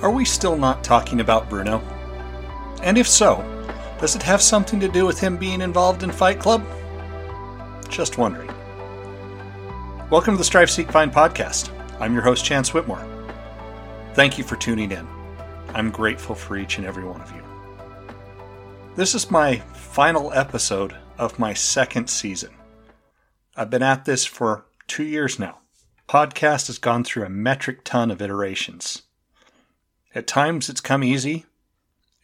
Are we still not talking about Bruno? And if so, does it have something to do with him being involved in Fight Club? Just wondering. Welcome to the Strive Seek Find podcast. I'm your host, Chance Whitmore. Thank you for tuning in. I'm grateful for each and every one of you. This is my final episode of my second season. I've been at this for two years now. Podcast has gone through a metric ton of iterations. At times it's come easy,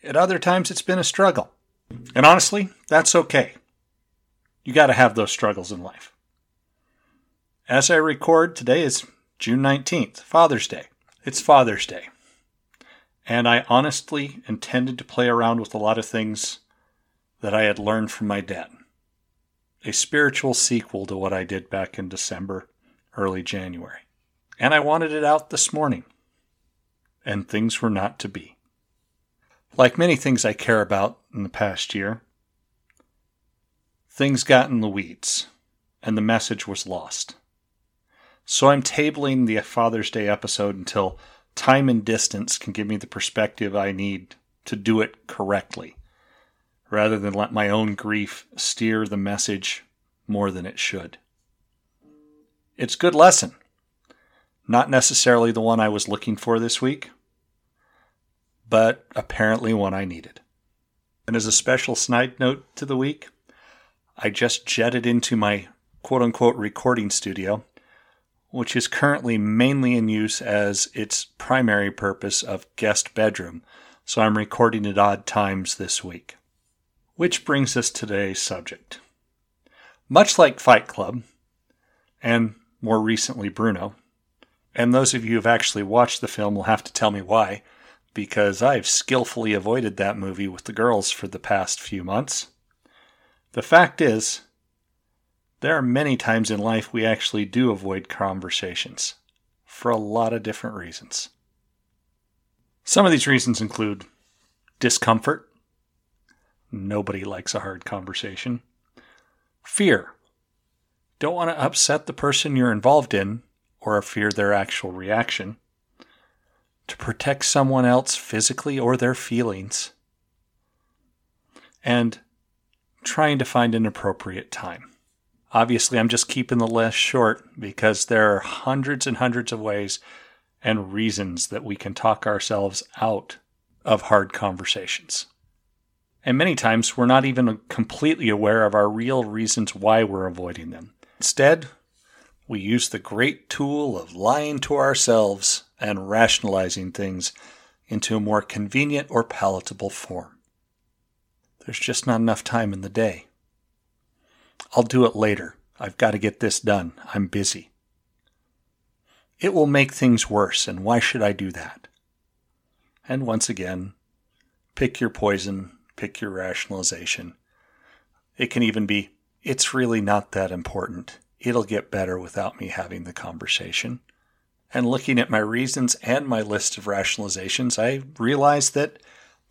at other times it's been a struggle. And honestly, that's okay. You got to have those struggles in life. As I record, today is June 19th, Father's Day. It's Father's Day. And I honestly intended to play around with a lot of things that I had learned from my dad. A spiritual sequel to what I did back in December, early January. And I wanted it out this morning. And things were not to be. Like many things I care about in the past year, things got in the weeds and the message was lost. So I'm tabling the Father's Day episode until time and distance can give me the perspective I need to do it correctly, rather than let my own grief steer the message more than it should. It's good lesson. Not necessarily the one I was looking for this week, but apparently one I needed. And as a special snide note to the week, I just jetted into my quote unquote recording studio, which is currently mainly in use as its primary purpose of guest bedroom, so I'm recording at odd times this week. Which brings us to today's subject. Much like Fight Club, and more recently Bruno, and those of you who've actually watched the film will have to tell me why, because I've skillfully avoided that movie with the girls for the past few months. The fact is, there are many times in life we actually do avoid conversations for a lot of different reasons. Some of these reasons include discomfort. Nobody likes a hard conversation. Fear. Don't want to upset the person you're involved in or fear their actual reaction to protect someone else physically or their feelings, and trying to find an appropriate time. Obviously, I'm just keeping the list short because there are hundreds and hundreds of ways and reasons that we can talk ourselves out of hard conversations. And many times we're not even completely aware of our real reasons why we're avoiding them. Instead, we use the great tool of lying to ourselves and rationalizing things into a more convenient or palatable form. There's just not enough time in the day. I'll do it later. I've got to get this done. I'm busy. It will make things worse, and why should I do that? And once again, pick your poison, pick your rationalization. It can even be, it's really not that important. It'll get better without me having the conversation and looking at my reasons and my list of rationalizations, I realize that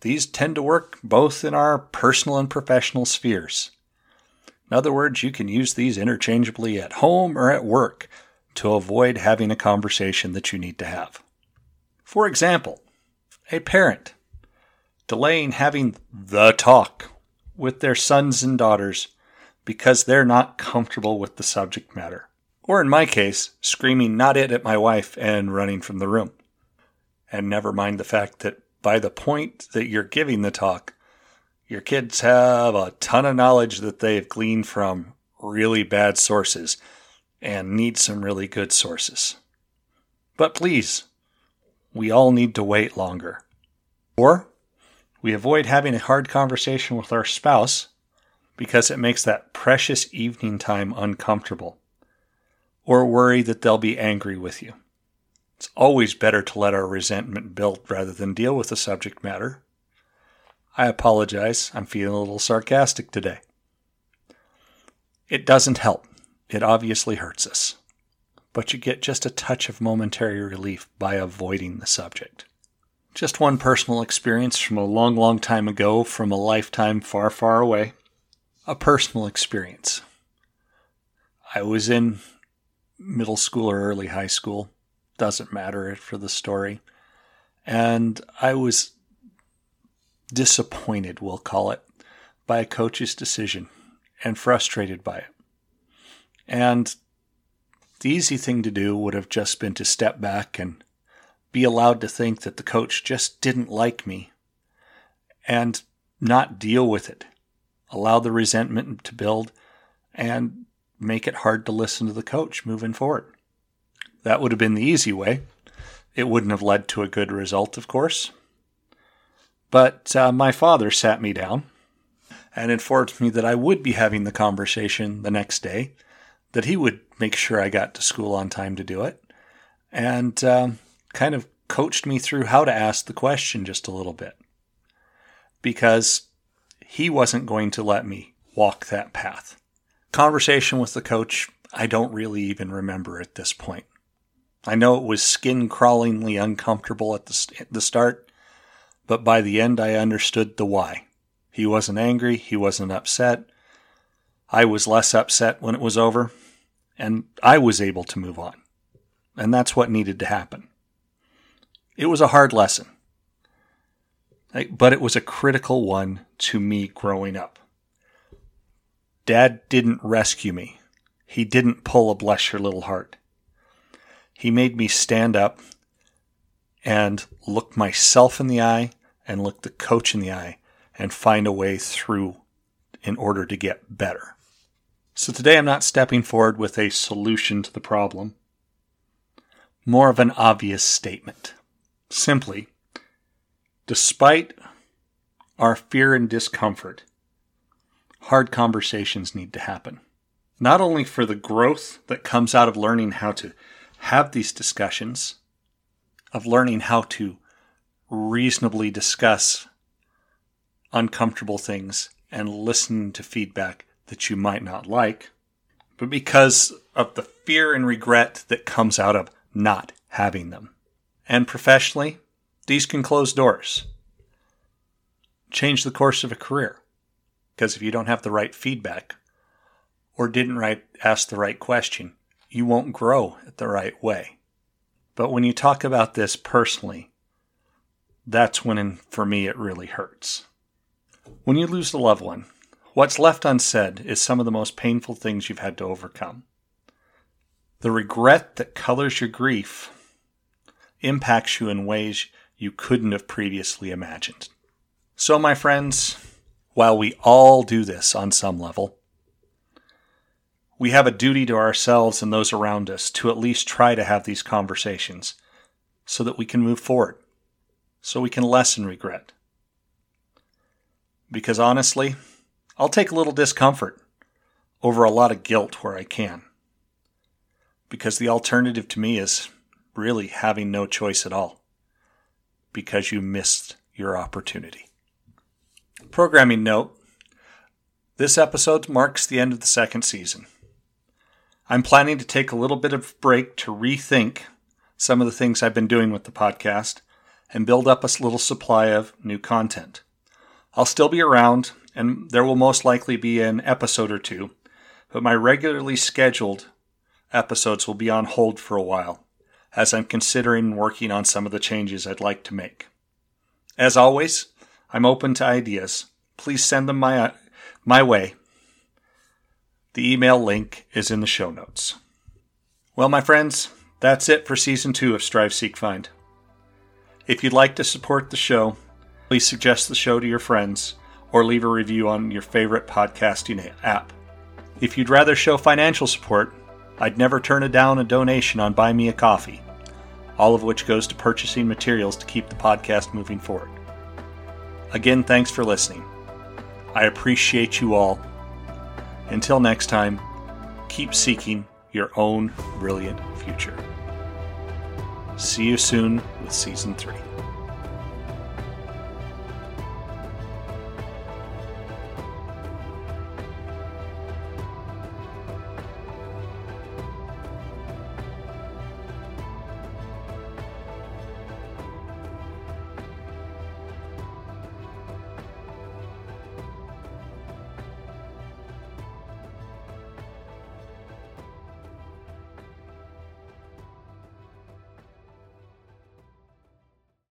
these tend to work both in our personal and professional spheres. In other words, you can use these interchangeably at home or at work to avoid having a conversation that you need to have. For example, a parent delaying having the talk with their sons and daughters because they're not comfortable with the subject matter. Or in my case, screaming not it at my wife and running from the room. And never mind the fact that by the point that you're giving the talk, your kids have a ton of knowledge that they've gleaned from really bad sources and need some really good sources. But please, we all need to wait longer. Or we avoid having a hard conversation with our spouse because it makes that precious evening time uncomfortable or worry that they'll be angry with you. It's always better to let our resentment build rather than deal with the subject matter. I apologize, I'm feeling a little sarcastic today. It doesn't help. It obviously hurts us. But you get just a touch of momentary relief by avoiding the subject. Just one personal experience from a long, long time ago, from a lifetime far, far away. A personal experience. I was in middle school or early high school. Doesn't matter for the story. And I was disappointed, we'll call it, by a coach's decision and frustrated by it. And the easy thing to do would have just been to step back and be allowed to think that the coach just didn't like me and not deal with it. Allow the resentment to build and make it hard to listen to the coach moving forward. That would have been the easy way. It wouldn't have led to a good result, of course. But uh, my father sat me down and informed me that I would be having the conversation the next day, that he would make sure I got to school on time to do it, and um, kind of coached me through how to ask the question just a little bit. Because he wasn't going to let me walk that path. Conversation with the coach, I don't really even remember at this point. I know it was skin crawlingly uncomfortable at the, the start, but by the end I understood the why. He wasn't angry, he wasn't upset. I was less upset when it was over, and I was able to move on. And that's what needed to happen. It was a hard lesson, but it was a critical one to me growing up. Dad didn't rescue me. He didn't pull a bless your little heart. He made me stand up and look myself in the eye and look the coach in the eye and find a way through in order to get better. So today I'm not stepping forward with a solution to the problem, more of an obvious statement. Simply, despite our fear and discomfort, hard conversations need to happen. Not only for the growth that comes out of learning how to have these discussions, of learning how to reasonably discuss uncomfortable things and listen to feedback that you might not like, but because of the fear and regret that comes out of not having them. And professionally, these can close doors, change the course of a career. Because if you don't have the right feedback or didn't right, ask the right question, you won't grow it the right way. But when you talk about this personally, that's when, for me, it really hurts. When you lose a loved one, what's left unsaid is some of the most painful things you've had to overcome. The regret that colors your grief impacts you in ways you couldn't have previously imagined. So, my friends, while we all do this on some level, we have a duty to ourselves and those around us to at least try to have these conversations so that we can move forward, so we can lessen regret. Because honestly, I'll take a little discomfort over a lot of guilt where I can. Because the alternative to me is really having no choice at all. Because you missed your opportunity. Programming note this episode marks the end of the second season. I'm planning to take a little bit of break to rethink some of the things I've been doing with the podcast and build up a little supply of new content. I'll still be around, and there will most likely be an episode or two, but my regularly scheduled episodes will be on hold for a while, as I'm considering working on some of the changes I'd like to make. As always, I'm open to ideas. Please send them my, my way the email link is in the show notes. Well, my friends, that's it for season two of Strive Seek Find. If you'd like to support the show, please suggest the show to your friends or leave a review on your favorite podcasting app. If you'd rather show financial support, I'd never turn down a donation on Buy Me a Coffee, all of which goes to purchasing materials to keep the podcast moving forward. Again, thanks for listening. I appreciate you all until next time, keep seeking your own brilliant future. See you soon with Season 3.